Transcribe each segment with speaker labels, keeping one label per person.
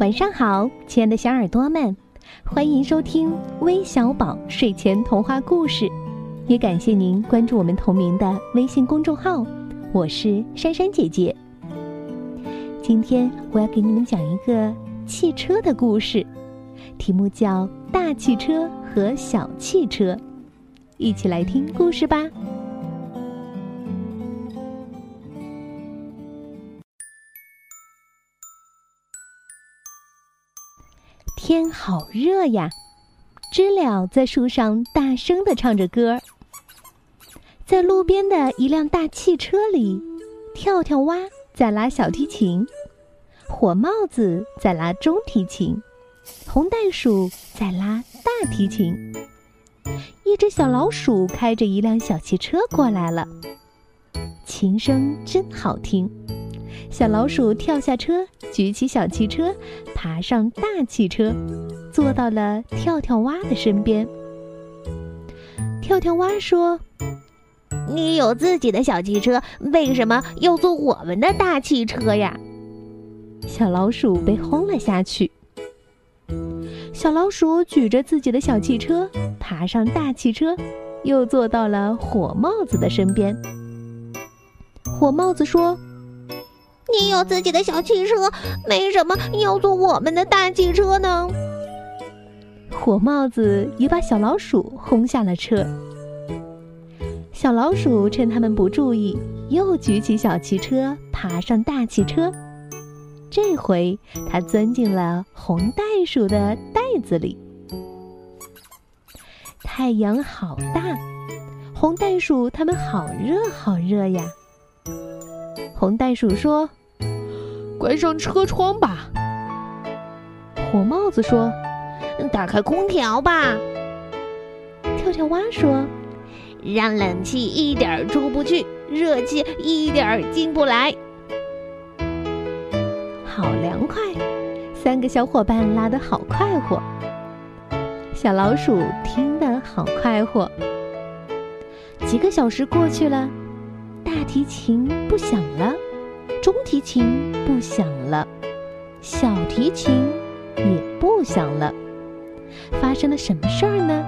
Speaker 1: 晚上好，亲爱的小耳朵们，欢迎收听微小宝睡前童话故事，也感谢您关注我们同名的微信公众号。我是珊珊姐姐。今天我要给你们讲一个汽车的故事，题目叫《大汽车和小汽车》，一起来听故事吧。天好热呀！知了在树上大声的唱着歌。在路边的一辆大汽车里，跳跳蛙在拉小提琴，火帽子在拉中提琴，红袋鼠在拉大提琴。一只小老鼠开着一辆小汽车过来了，琴声真好听。小老鼠跳下车，举起小汽车，爬上大汽车，坐到了跳跳蛙的身边。跳跳蛙说：“
Speaker 2: 你有自己的小汽车，为什么要坐我们的大汽车呀？”
Speaker 1: 小老鼠被轰了下去。小老鼠举着自己的小汽车，爬上大汽车，又坐到了火帽子的身边。火帽子说。
Speaker 2: 你有自己的小汽车，为什么要坐我们的大汽车呢？
Speaker 1: 火帽子也把小老鼠轰下了车。小老鼠趁他们不注意，又举起小汽车，爬上大汽车。这回他钻进了红袋鼠的袋子里。太阳好大，红袋鼠它们好热好热呀。红袋鼠说。
Speaker 3: 关上车窗吧。
Speaker 1: 火帽子说：“
Speaker 2: 打开空调吧。”
Speaker 1: 跳跳蛙说：“
Speaker 2: 让冷气一点出不去，热气一点进不来。”
Speaker 1: 好凉快！三个小伙伴拉得好快活。小老鼠听得好快活。几个小时过去了，大提琴不响了。中提琴不响了，小提琴也不响了，发生了什么事儿呢？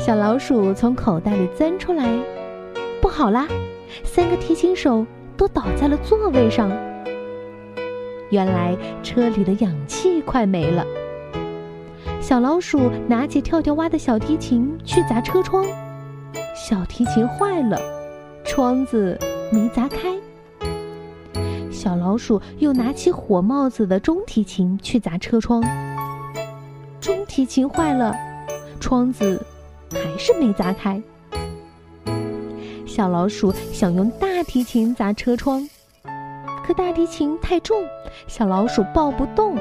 Speaker 1: 小老鼠从口袋里钻出来，不好啦！三个提琴手都倒在了座位上。原来车里的氧气快没了。小老鼠拿起跳跳蛙的小提琴去砸车窗，小提琴坏了，窗子没砸开。小老鼠又拿起火帽子的中提琴去砸车窗，中提琴坏了，窗子还是没砸开。小老鼠想用大提琴砸车窗，可大提琴太重，小老鼠抱不动。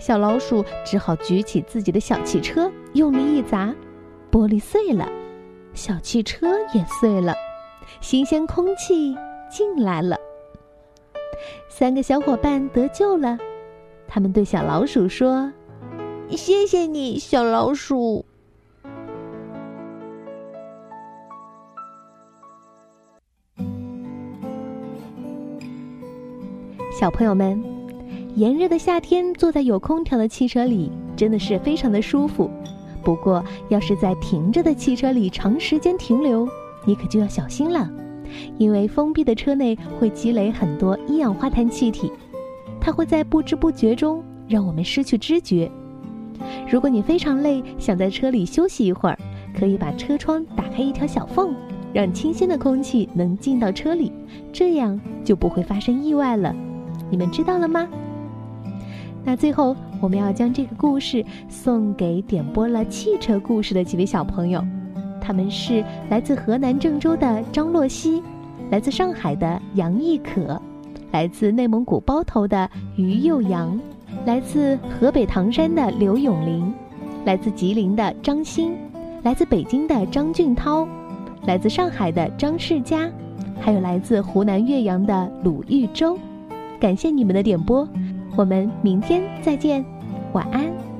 Speaker 1: 小老鼠只好举起自己的小汽车，用力一砸，玻璃碎了，小汽车也碎了，新鲜空气进来了。三个小伙伴得救了，他们对小老鼠说：“
Speaker 2: 谢谢你，小老鼠。”
Speaker 1: 小朋友们，炎热的夏天坐在有空调的汽车里，真的是非常的舒服。不过，要是在停着的汽车里长时间停留，你可就要小心了。因为封闭的车内会积累很多一氧化碳气体，它会在不知不觉中让我们失去知觉。如果你非常累，想在车里休息一会儿，可以把车窗打开一条小缝，让清新的空气能进到车里，这样就不会发生意外了。你们知道了吗？那最后我们要将这个故事送给点播了汽车故事的几位小朋友。他们是来自河南郑州的张洛熙，来自上海的杨艺可，来自内蒙古包头的于幼阳，来自河北唐山的刘永林，来自吉林的张鑫，来自北京的张俊涛，来自上海的张世佳，还有来自湖南岳阳的鲁豫州。感谢你们的点播，我们明天再见，晚安。